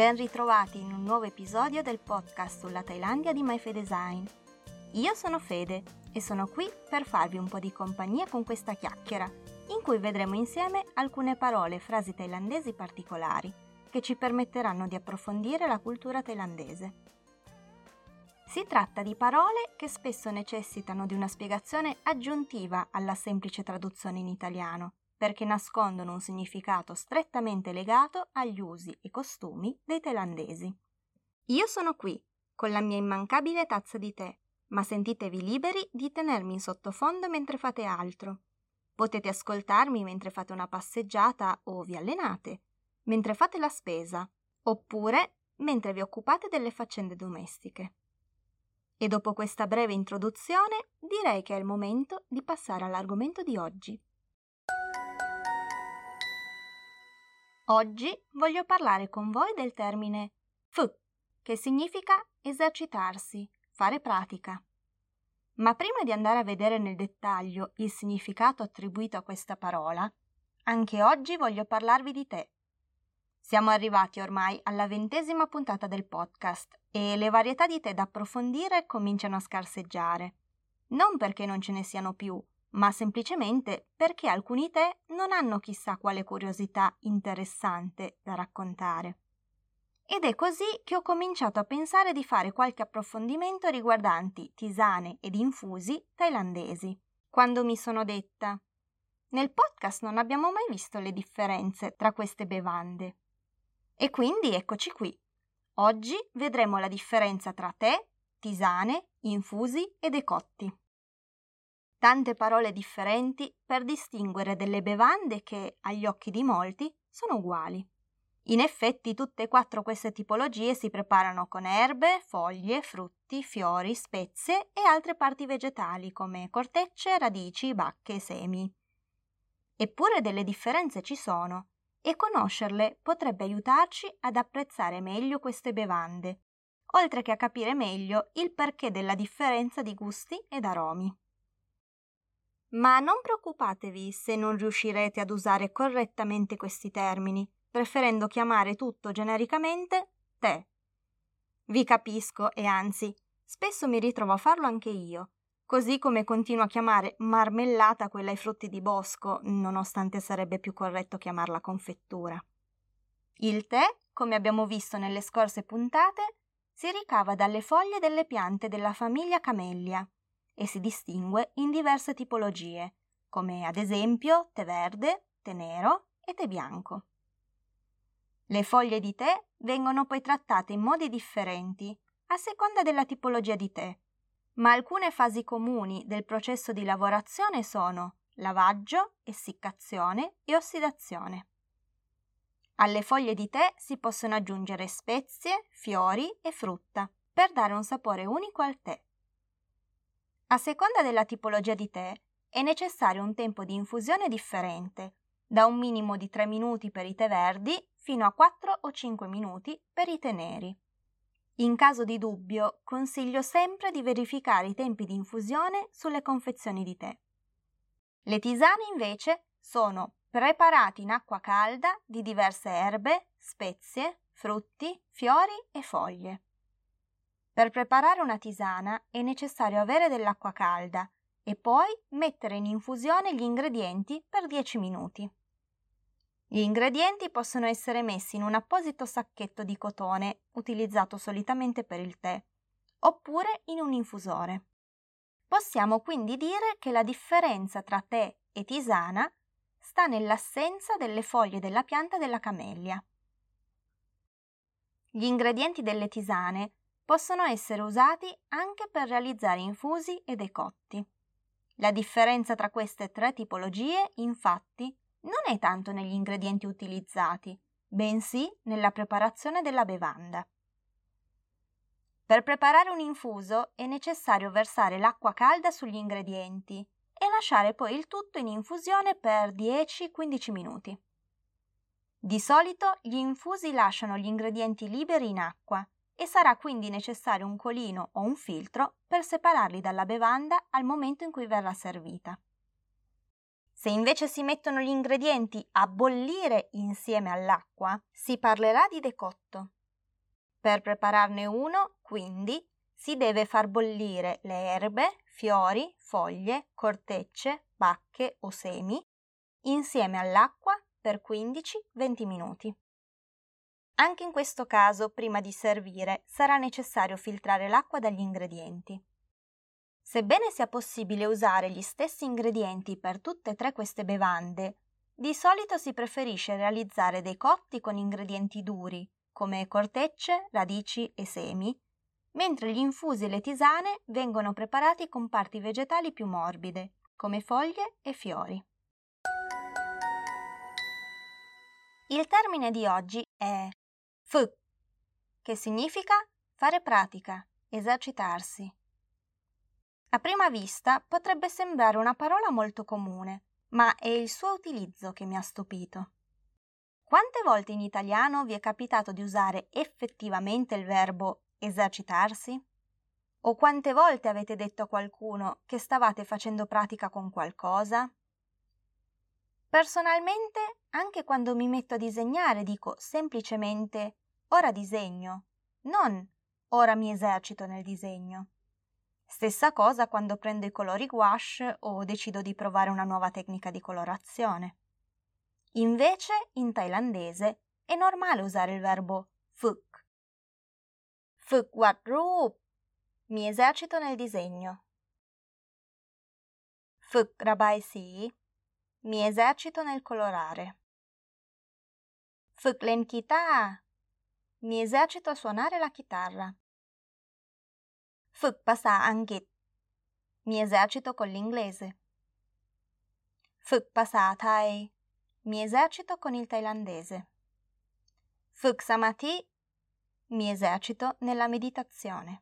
Ben ritrovati in un nuovo episodio del podcast sulla Thailandia di MyFedesign. Io sono Fede e sono qui per farvi un po' di compagnia con questa chiacchiera, in cui vedremo insieme alcune parole e frasi thailandesi particolari che ci permetteranno di approfondire la cultura thailandese. Si tratta di parole che spesso necessitano di una spiegazione aggiuntiva alla semplice traduzione in italiano, perché nascondono un significato strettamente legato agli usi e costumi dei thailandesi. Io sono qui, con la mia immancabile tazza di tè, ma sentitevi liberi di tenermi in sottofondo mentre fate altro. Potete ascoltarmi mentre fate una passeggiata o vi allenate, mentre fate la spesa, oppure mentre vi occupate delle faccende domestiche. E dopo questa breve introduzione direi che è il momento di passare all'argomento di oggi. Oggi voglio parlare con voi del termine fu, che significa esercitarsi, fare pratica. Ma prima di andare a vedere nel dettaglio il significato attribuito a questa parola, anche oggi voglio parlarvi di te. Siamo arrivati ormai alla ventesima puntata del podcast e le varietà di tè da approfondire cominciano a scarseggiare. Non perché non ce ne siano più, ma semplicemente perché alcuni tè non hanno chissà quale curiosità interessante da raccontare. Ed è così che ho cominciato a pensare di fare qualche approfondimento riguardanti tisane ed infusi thailandesi, quando mi sono detta nel podcast non abbiamo mai visto le differenze tra queste bevande. E quindi eccoci qui. Oggi vedremo la differenza tra tè, tisane, infusi e decotti tante parole differenti per distinguere delle bevande che, agli occhi di molti, sono uguali. In effetti tutte e quattro queste tipologie si preparano con erbe, foglie, frutti, fiori, spezie e altre parti vegetali come cortecce, radici, bacche e semi. Eppure delle differenze ci sono e conoscerle potrebbe aiutarci ad apprezzare meglio queste bevande, oltre che a capire meglio il perché della differenza di gusti ed aromi. Ma non preoccupatevi se non riuscirete ad usare correttamente questi termini, preferendo chiamare tutto genericamente tè. Vi capisco e anzi, spesso mi ritrovo a farlo anche io, così come continuo a chiamare marmellata quella ai frutti di bosco, nonostante sarebbe più corretto chiamarla confettura. Il tè, come abbiamo visto nelle scorse puntate, si ricava dalle foglie delle piante della famiglia Camellia e si distingue in diverse tipologie, come ad esempio tè verde, tè nero e tè bianco. Le foglie di tè vengono poi trattate in modi differenti a seconda della tipologia di tè, ma alcune fasi comuni del processo di lavorazione sono lavaggio, essiccazione e ossidazione. Alle foglie di tè si possono aggiungere spezie, fiori e frutta per dare un sapore unico al tè. A seconda della tipologia di tè è necessario un tempo di infusione differente, da un minimo di 3 minuti per i tè verdi fino a 4 o 5 minuti per i tè neri. In caso di dubbio, consiglio sempre di verificare i tempi di infusione sulle confezioni di tè. Le tisane invece sono preparati in acqua calda di diverse erbe, spezie, frutti, fiori e foglie. Per preparare una tisana è necessario avere dell'acqua calda e poi mettere in infusione gli ingredienti per 10 minuti. Gli ingredienti possono essere messi in un apposito sacchetto di cotone utilizzato solitamente per il tè, oppure in un infusore. Possiamo quindi dire che la differenza tra tè e tisana sta nell'assenza delle foglie della pianta della camellia. Gli ingredienti delle tisane possono essere usati anche per realizzare infusi e decotti. La differenza tra queste tre tipologie, infatti, non è tanto negli ingredienti utilizzati, bensì nella preparazione della bevanda. Per preparare un infuso è necessario versare l'acqua calda sugli ingredienti e lasciare poi il tutto in infusione per 10-15 minuti. Di solito gli infusi lasciano gli ingredienti liberi in acqua e sarà quindi necessario un colino o un filtro per separarli dalla bevanda al momento in cui verrà servita. Se invece si mettono gli ingredienti a bollire insieme all'acqua, si parlerà di decotto. Per prepararne uno, quindi, si deve far bollire le erbe, fiori, foglie, cortecce, bacche o semi insieme all'acqua per 15-20 minuti. Anche in questo caso, prima di servire, sarà necessario filtrare l'acqua dagli ingredienti. Sebbene sia possibile usare gli stessi ingredienti per tutte e tre queste bevande, di solito si preferisce realizzare dei cotti con ingredienti duri, come cortecce, radici e semi, mentre gli infusi e le tisane vengono preparati con parti vegetali più morbide, come foglie e fiori. Il termine di oggi è F, che significa fare pratica, esercitarsi. A prima vista potrebbe sembrare una parola molto comune, ma è il suo utilizzo che mi ha stupito. Quante volte in italiano vi è capitato di usare effettivamente il verbo esercitarsi? O quante volte avete detto a qualcuno che stavate facendo pratica con qualcosa? Personalmente, anche quando mi metto a disegnare, dico semplicemente ora disegno, non ora mi esercito nel disegno. Stessa cosa quando prendo i colori gouache o decido di provare una nuova tecnica di colorazione. Invece, in thailandese, è normale usare il verbo fuk. Fuk wat rup. Mi esercito nel disegno. Fuk rabai si. Mi esercito nel colorare. Fuk len kita. Mi esercito a suonare la chitarra. ฝึกภาษาอังกฤษ mi esercito con l'inglese ฝึกภาษาไทย mi esercito con il thailandese ฝึกสมาธิ mi esercito nella meditazione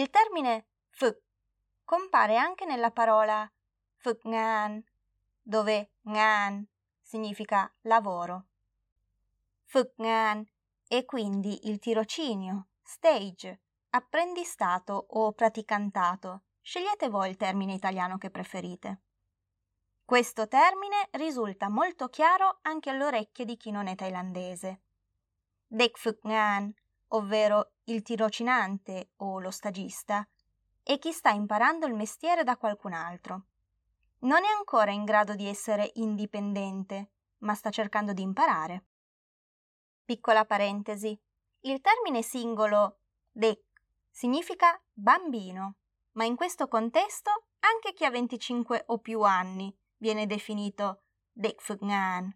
il termine ฝึก compare anche nella parola ฝึกงาน dove งาน significa lavoro ฝึกงาน è quindi il tirocinio stage apprendistato o praticantato. Scegliete voi il termine italiano che preferite. Questo termine risulta molto chiaro anche alle orecchie di chi non è thailandese. Dekfuk Ngan, ovvero il tirocinante o lo stagista, è chi sta imparando il mestiere da qualcun altro. Non è ancora in grado di essere indipendente, ma sta cercando di imparare. Piccola parentesi. Il termine singolo dek significa bambino, ma in questo contesto anche chi ha 25 o più anni viene definito dekfngan.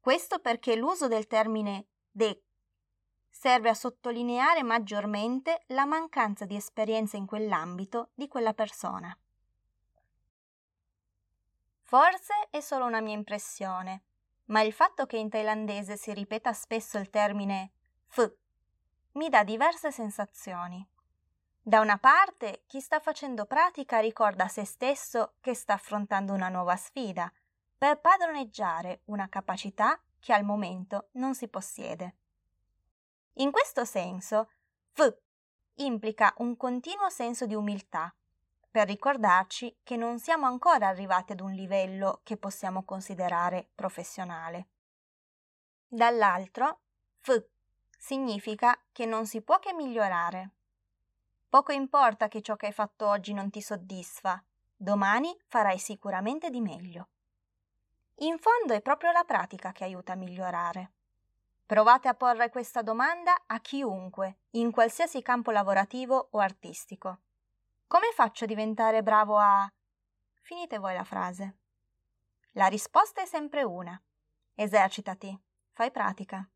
Questo perché l'uso del termine dek serve a sottolineare maggiormente la mancanza di esperienza in quell'ambito di quella persona. Forse è solo una mia impressione, ma il fatto che in thailandese si ripeta spesso il termine f mi dà diverse sensazioni. Da una parte, chi sta facendo pratica ricorda a se stesso che sta affrontando una nuova sfida, per padroneggiare una capacità che al momento non si possiede. In questo senso, F implica un continuo senso di umiltà, per ricordarci che non siamo ancora arrivati ad un livello che possiamo considerare professionale. Dall'altro, F significa che non si può che migliorare. Poco importa che ciò che hai fatto oggi non ti soddisfa, domani farai sicuramente di meglio. In fondo è proprio la pratica che aiuta a migliorare. Provate a porre questa domanda a chiunque, in qualsiasi campo lavorativo o artistico. Come faccio a diventare bravo a... Finite voi la frase. La risposta è sempre una. Esercitati, fai pratica.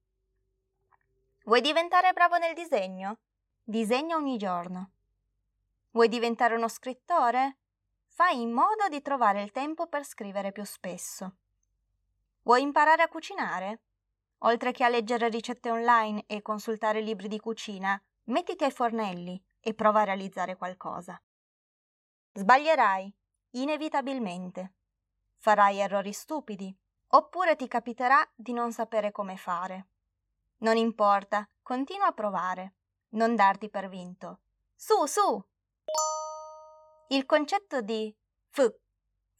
Vuoi diventare bravo nel disegno? Disegna ogni giorno. Vuoi diventare uno scrittore? Fai in modo di trovare il tempo per scrivere più spesso. Vuoi imparare a cucinare? Oltre che a leggere ricette online e consultare libri di cucina, mettiti ai fornelli e prova a realizzare qualcosa. Sbaglierai, inevitabilmente. Farai errori stupidi, oppure ti capiterà di non sapere come fare. Non importa, continua a provare. Non darti per vinto. Su, su! Il concetto di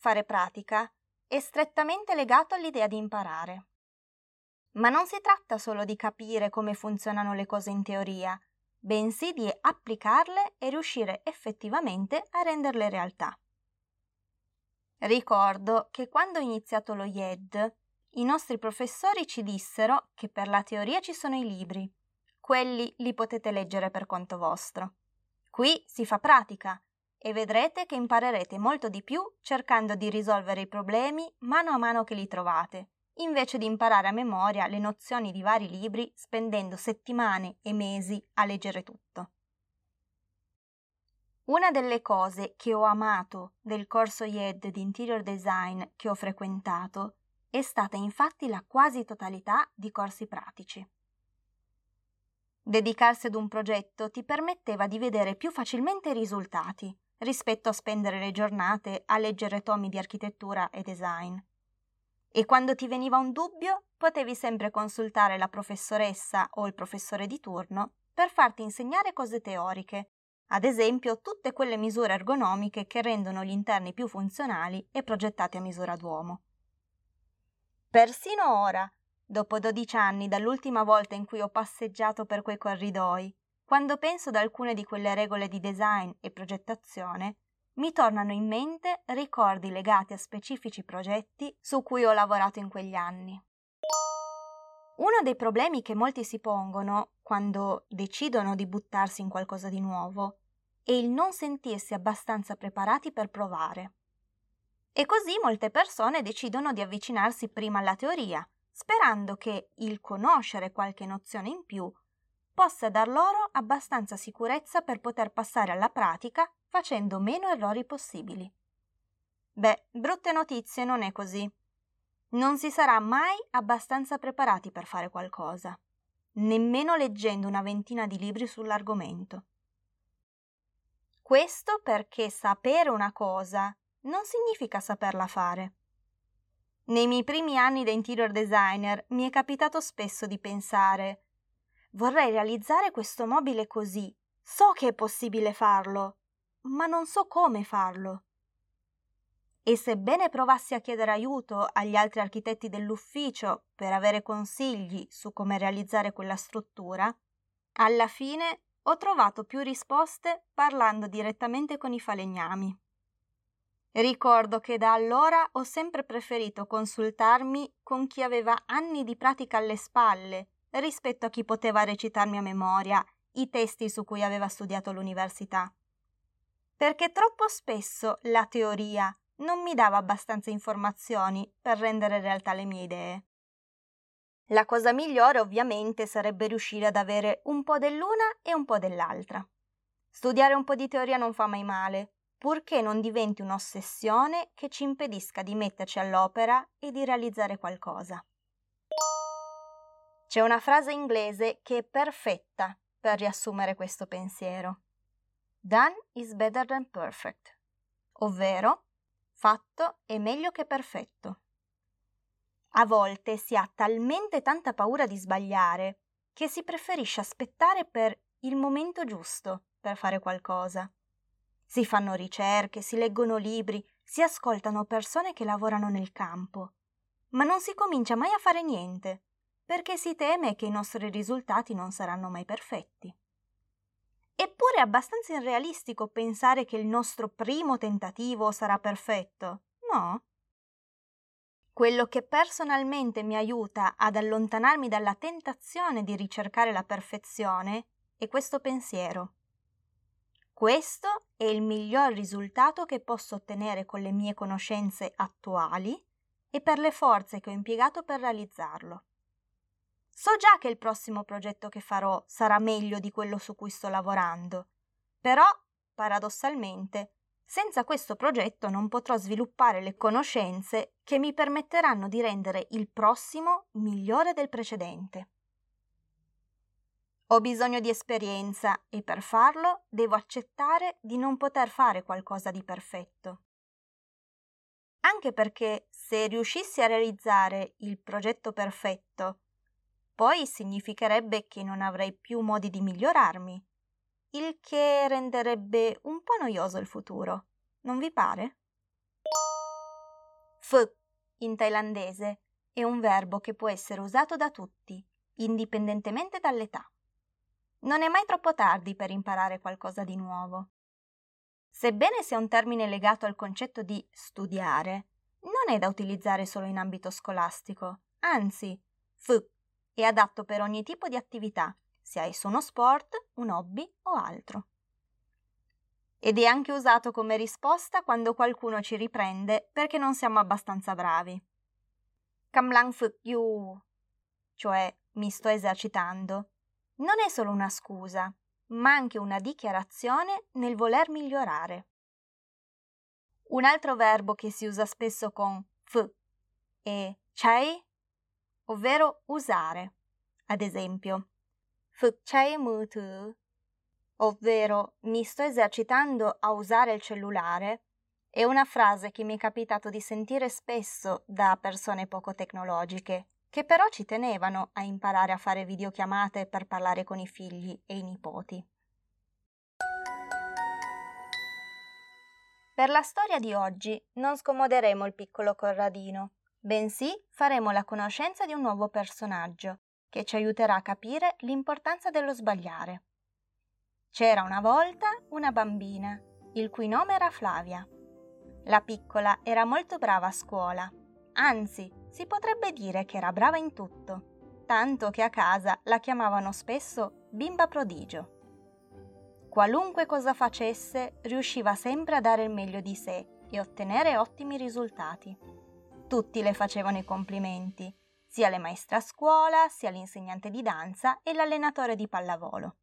fare pratica, è strettamente legato all'idea di imparare. Ma non si tratta solo di capire come funzionano le cose in teoria, bensì di applicarle e riuscire effettivamente a renderle realtà. Ricordo che quando ho iniziato lo IED, i nostri professori ci dissero che per la teoria ci sono i libri, quelli li potete leggere per conto vostro. Qui si fa pratica e vedrete che imparerete molto di più cercando di risolvere i problemi mano a mano che li trovate, invece di imparare a memoria le nozioni di vari libri spendendo settimane e mesi a leggere tutto. Una delle cose che ho amato del corso IED di interior design che ho frequentato è stata infatti la quasi totalità di corsi pratici. Dedicarsi ad un progetto ti permetteva di vedere più facilmente i risultati rispetto a spendere le giornate a leggere tomi di architettura e design. E quando ti veniva un dubbio, potevi sempre consultare la professoressa o il professore di turno per farti insegnare cose teoriche, ad esempio tutte quelle misure ergonomiche che rendono gli interni più funzionali e progettati a misura d'uomo. Persino ora, dopo 12 anni dall'ultima volta in cui ho passeggiato per quei corridoi, quando penso ad alcune di quelle regole di design e progettazione, mi tornano in mente ricordi legati a specifici progetti su cui ho lavorato in quegli anni. Uno dei problemi che molti si pongono quando decidono di buttarsi in qualcosa di nuovo è il non sentirsi abbastanza preparati per provare. E così molte persone decidono di avvicinarsi prima alla teoria, sperando che il conoscere qualche nozione in più possa dar loro abbastanza sicurezza per poter passare alla pratica facendo meno errori possibili. Beh, brutte notizie non è così. Non si sarà mai abbastanza preparati per fare qualcosa, nemmeno leggendo una ventina di libri sull'argomento. Questo perché sapere una cosa non significa saperla fare. Nei miei primi anni da interior designer mi è capitato spesso di pensare vorrei realizzare questo mobile così, so che è possibile farlo, ma non so come farlo. E sebbene provassi a chiedere aiuto agli altri architetti dell'ufficio per avere consigli su come realizzare quella struttura, alla fine ho trovato più risposte parlando direttamente con i falegnami. Ricordo che da allora ho sempre preferito consultarmi con chi aveva anni di pratica alle spalle rispetto a chi poteva recitarmi a memoria i testi su cui aveva studiato all'università. Perché troppo spesso la teoria non mi dava abbastanza informazioni per rendere realtà le mie idee. La cosa migliore ovviamente sarebbe riuscire ad avere un po' dell'una e un po' dell'altra. Studiare un po' di teoria non fa mai male, purché non diventi un'ossessione che ci impedisca di metterci all'opera e di realizzare qualcosa. C'è una frase inglese che è perfetta per riassumere questo pensiero. Done is better than perfect, ovvero fatto è meglio che perfetto. A volte si ha talmente tanta paura di sbagliare che si preferisce aspettare per il momento giusto per fare qualcosa. Si fanno ricerche, si leggono libri, si ascoltano persone che lavorano nel campo, ma non si comincia mai a fare niente perché si teme che i nostri risultati non saranno mai perfetti. Eppure è abbastanza irrealistico pensare che il nostro primo tentativo sarà perfetto, no? Quello che personalmente mi aiuta ad allontanarmi dalla tentazione di ricercare la perfezione è questo pensiero. Questo è il miglior risultato che posso ottenere con le mie conoscenze attuali e per le forze che ho impiegato per realizzarlo. So già che il prossimo progetto che farò sarà meglio di quello su cui sto lavorando, però, paradossalmente, senza questo progetto non potrò sviluppare le conoscenze che mi permetteranno di rendere il prossimo migliore del precedente. Ho bisogno di esperienza e per farlo devo accettare di non poter fare qualcosa di perfetto. Anche perché se riuscissi a realizzare il progetto perfetto poi significherebbe che non avrei più modi di migliorarmi, il che renderebbe un po' noioso il futuro, non vi pare? Ph in thailandese è un verbo che può essere usato da tutti, indipendentemente dall'età. Non è mai troppo tardi per imparare qualcosa di nuovo. Sebbene sia un termine legato al concetto di studiare, non è da utilizzare solo in ambito scolastico, anzi, f è adatto per ogni tipo di attività, sia esso uno sport, un hobby o altro. Ed è anche usato come risposta quando qualcuno ci riprende perché non siamo abbastanza bravi. Kamlang Fuk Yu, cioè mi sto esercitando, non è solo una scusa, ma anche una dichiarazione nel voler migliorare. Un altro verbo che si usa spesso con f è chai, ovvero usare. Ad esempio, f chai mu tu, ovvero mi sto esercitando a usare il cellulare, è una frase che mi è capitato di sentire spesso da persone poco tecnologiche, che però ci tenevano a imparare a fare videochiamate per parlare con i figli e i nipoti. Per la storia di oggi non scomoderemo il piccolo Corradino, bensì faremo la conoscenza di un nuovo personaggio che ci aiuterà a capire l'importanza dello sbagliare. C'era una volta una bambina, il cui nome era Flavia. La piccola era molto brava a scuola, anzi si potrebbe dire che era brava in tutto, tanto che a casa la chiamavano spesso bimba prodigio. Qualunque cosa facesse, riusciva sempre a dare il meglio di sé e ottenere ottimi risultati. Tutti le facevano i complimenti, sia le maestre a scuola, sia l'insegnante di danza e l'allenatore di pallavolo.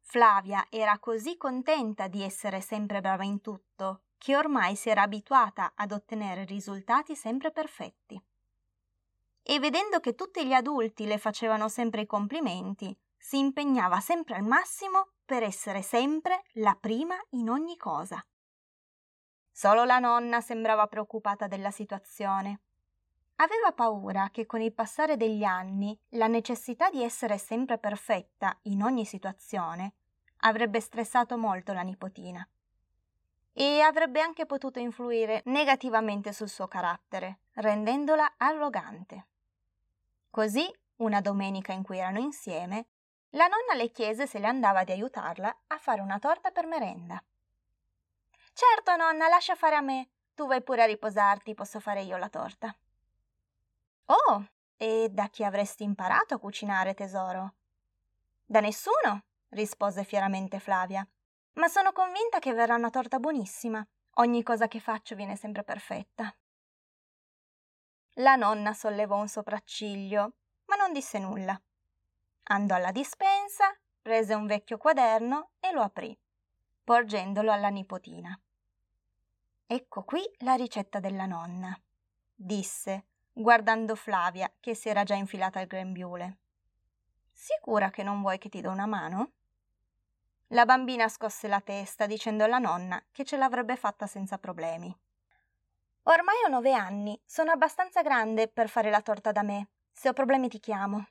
Flavia era così contenta di essere sempre brava in tutto che ormai si era abituata ad ottenere risultati sempre perfetti. E vedendo che tutti gli adulti le facevano sempre i complimenti, si impegnava sempre al massimo per essere sempre la prima in ogni cosa. Solo la nonna sembrava preoccupata della situazione. Aveva paura che con il passare degli anni la necessità di essere sempre perfetta in ogni situazione avrebbe stressato molto la nipotina e avrebbe anche potuto influire negativamente sul suo carattere, rendendola arrogante. Così, una domenica in cui erano insieme, la nonna le chiese se le andava di aiutarla a fare una torta per merenda. Certo, nonna, lascia fare a me. Tu vai pure a riposarti, posso fare io la torta. Oh, e da chi avresti imparato a cucinare, tesoro? Da nessuno, rispose fieramente Flavia. Ma sono convinta che verrà una torta buonissima. Ogni cosa che faccio viene sempre perfetta. La nonna sollevò un sopracciglio, ma non disse nulla. Andò alla dispensa, prese un vecchio quaderno e lo aprì, porgendolo alla nipotina. Ecco qui la ricetta della nonna, disse, guardando Flavia che si era già infilata al grembiule. Sicura che non vuoi che ti do una mano? La bambina scosse la testa dicendo alla nonna che ce l'avrebbe fatta senza problemi. Ormai ho nove anni, sono abbastanza grande per fare la torta da me. Se ho problemi ti chiamo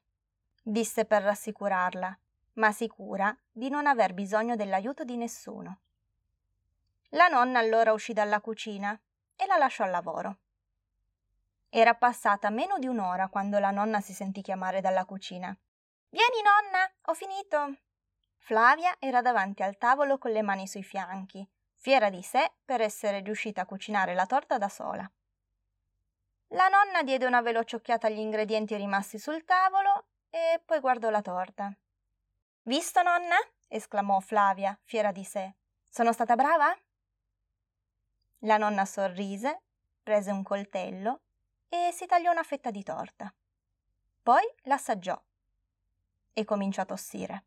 disse per rassicurarla, ma sicura di non aver bisogno dell'aiuto di nessuno. La nonna allora uscì dalla cucina e la lasciò al lavoro. Era passata meno di un'ora quando la nonna si sentì chiamare dalla cucina. Vieni, nonna, ho finito. Flavia era davanti al tavolo con le mani sui fianchi, fiera di sé per essere riuscita a cucinare la torta da sola. La nonna diede una veloce occhiata agli ingredienti rimasti sul tavolo e poi guardò la torta. Visto, nonna? esclamò Flavia, fiera di sé. Sono stata brava? La nonna sorrise, prese un coltello e si tagliò una fetta di torta. Poi l'assaggiò e cominciò a tossire.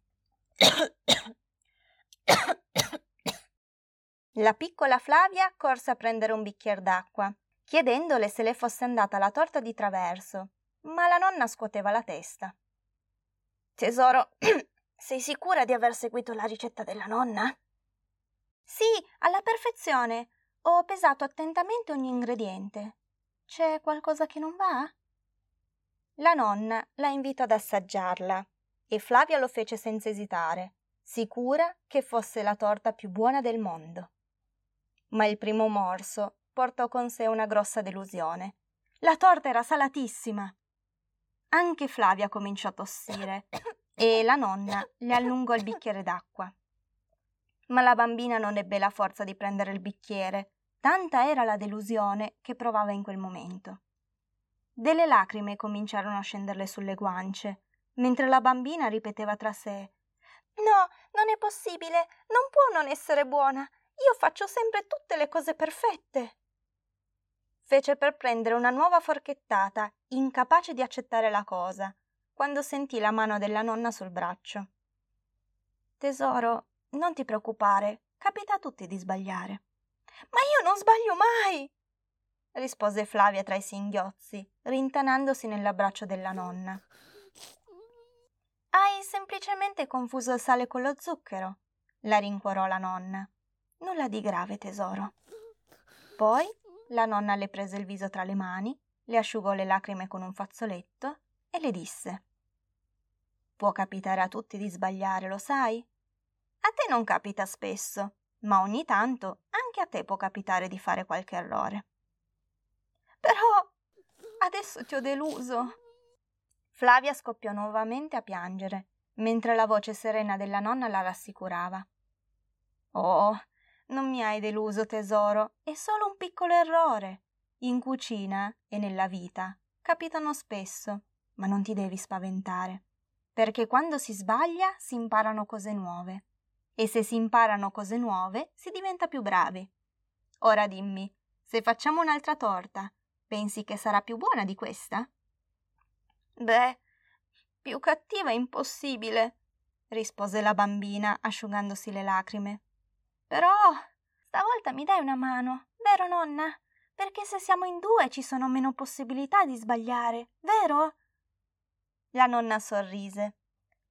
La piccola Flavia corse a prendere un bicchiere d'acqua, chiedendole se le fosse andata la torta di traverso, ma la nonna scuoteva la testa. Tesoro, sei sicura di aver seguito la ricetta della nonna? Sì, alla perfezione. Ho pesato attentamente ogni ingrediente. C'è qualcosa che non va? La nonna la invitò ad assaggiarla e Flavia lo fece senza esitare, sicura che fosse la torta più buona del mondo. Ma il primo morso portò con sé una grossa delusione. La torta era salatissima. Anche Flavia cominciò a tossire e la nonna le allungò il bicchiere d'acqua. Ma la bambina non ebbe la forza di prendere il bicchiere, tanta era la delusione che provava in quel momento. Delle lacrime cominciarono a scenderle sulle guance, mentre la bambina ripeteva tra sé No, non è possibile, non può non essere buona. Io faccio sempre tutte le cose perfette. Fece per prendere una nuova forchettata, incapace di accettare la cosa, quando sentì la mano della nonna sul braccio. Tesoro, non ti preoccupare, capita a tutti di sbagliare. Ma io non sbaglio mai! rispose Flavia tra i singhiozzi, rintanandosi nell'abbraccio della nonna. Hai semplicemente confuso il sale con lo zucchero, la rincuorò la nonna. Nulla di grave, tesoro. Poi la nonna le prese il viso tra le mani, le asciugò le lacrime con un fazzoletto e le disse Può capitare a tutti di sbagliare, lo sai? A te non capita spesso, ma ogni tanto anche a te può capitare di fare qualche errore. Però adesso ti ho deluso. Flavia scoppiò nuovamente a piangere, mentre la voce serena della nonna la rassicurava. Oh, non mi hai deluso, tesoro, è solo un piccolo errore. In cucina e nella vita capitano spesso, ma non ti devi spaventare, perché quando si sbaglia si imparano cose nuove. E se si imparano cose nuove si diventa più bravi. Ora dimmi, se facciamo un'altra torta, pensi che sarà più buona di questa? Beh, più cattiva è impossibile, rispose la bambina asciugandosi le lacrime. Però stavolta mi dai una mano, vero nonna? Perché se siamo in due ci sono meno possibilità di sbagliare, vero? La nonna sorrise.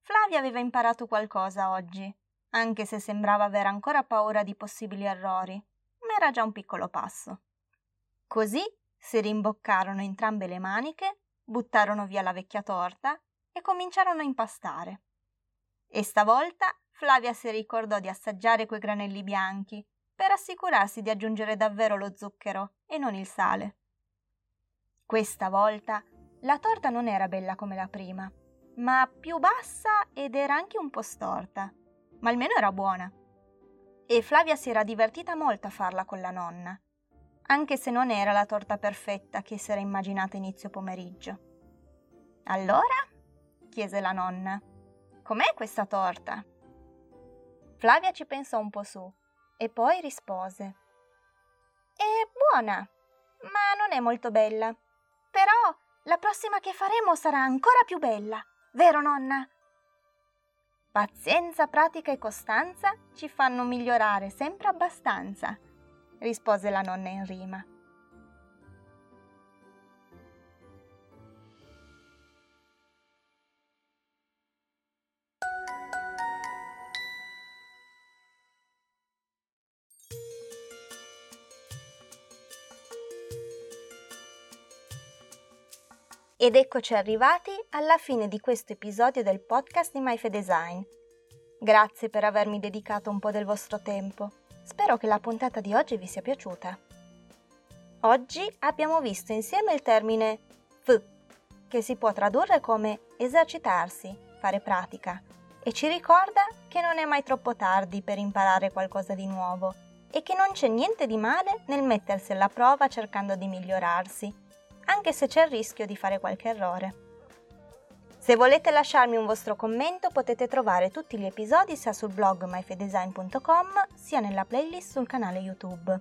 Flavia aveva imparato qualcosa oggi, anche se sembrava avere ancora paura di possibili errori, ma era già un piccolo passo. Così si rimboccarono entrambe le maniche, buttarono via la vecchia torta e cominciarono a impastare. E stavolta Flavia si ricordò di assaggiare quei granelli bianchi per assicurarsi di aggiungere davvero lo zucchero e non il sale. Questa volta la torta non era bella come la prima, ma più bassa ed era anche un po' storta, ma almeno era buona. E Flavia si era divertita molto a farla con la nonna, anche se non era la torta perfetta che si era immaginata inizio pomeriggio. Allora? chiese la nonna. Com'è questa torta? Flavia ci pensò un po' su e poi rispose. È buona, ma non è molto bella. Però la prossima che faremo sarà ancora più bella, vero nonna? Pazienza, pratica e costanza ci fanno migliorare sempre abbastanza, rispose la nonna in rima. Ed eccoci arrivati alla fine di questo episodio del podcast di MyFe Design. Grazie per avermi dedicato un po' del vostro tempo. Spero che la puntata di oggi vi sia piaciuta. Oggi abbiamo visto insieme il termine F, che si può tradurre come esercitarsi, fare pratica, e ci ricorda che non è mai troppo tardi per imparare qualcosa di nuovo e che non c'è niente di male nel mettersi alla prova cercando di migliorarsi anche se c'è il rischio di fare qualche errore. Se volete lasciarmi un vostro commento potete trovare tutti gli episodi sia sul blog myfedesign.com sia nella playlist sul canale YouTube.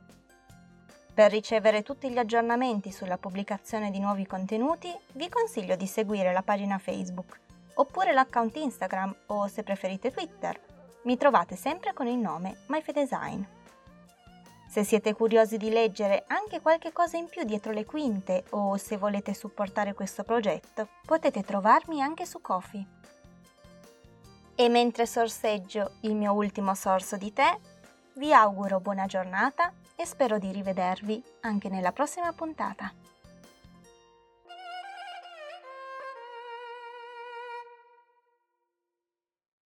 Per ricevere tutti gli aggiornamenti sulla pubblicazione di nuovi contenuti vi consiglio di seguire la pagina Facebook oppure l'account Instagram o se preferite Twitter. Mi trovate sempre con il nome MyFedesign. Se siete curiosi di leggere anche qualche cosa in più dietro le quinte o se volete supportare questo progetto, potete trovarmi anche su Kofi. E mentre sorseggio il mio ultimo sorso di tè, vi auguro buona giornata e spero di rivedervi anche nella prossima puntata.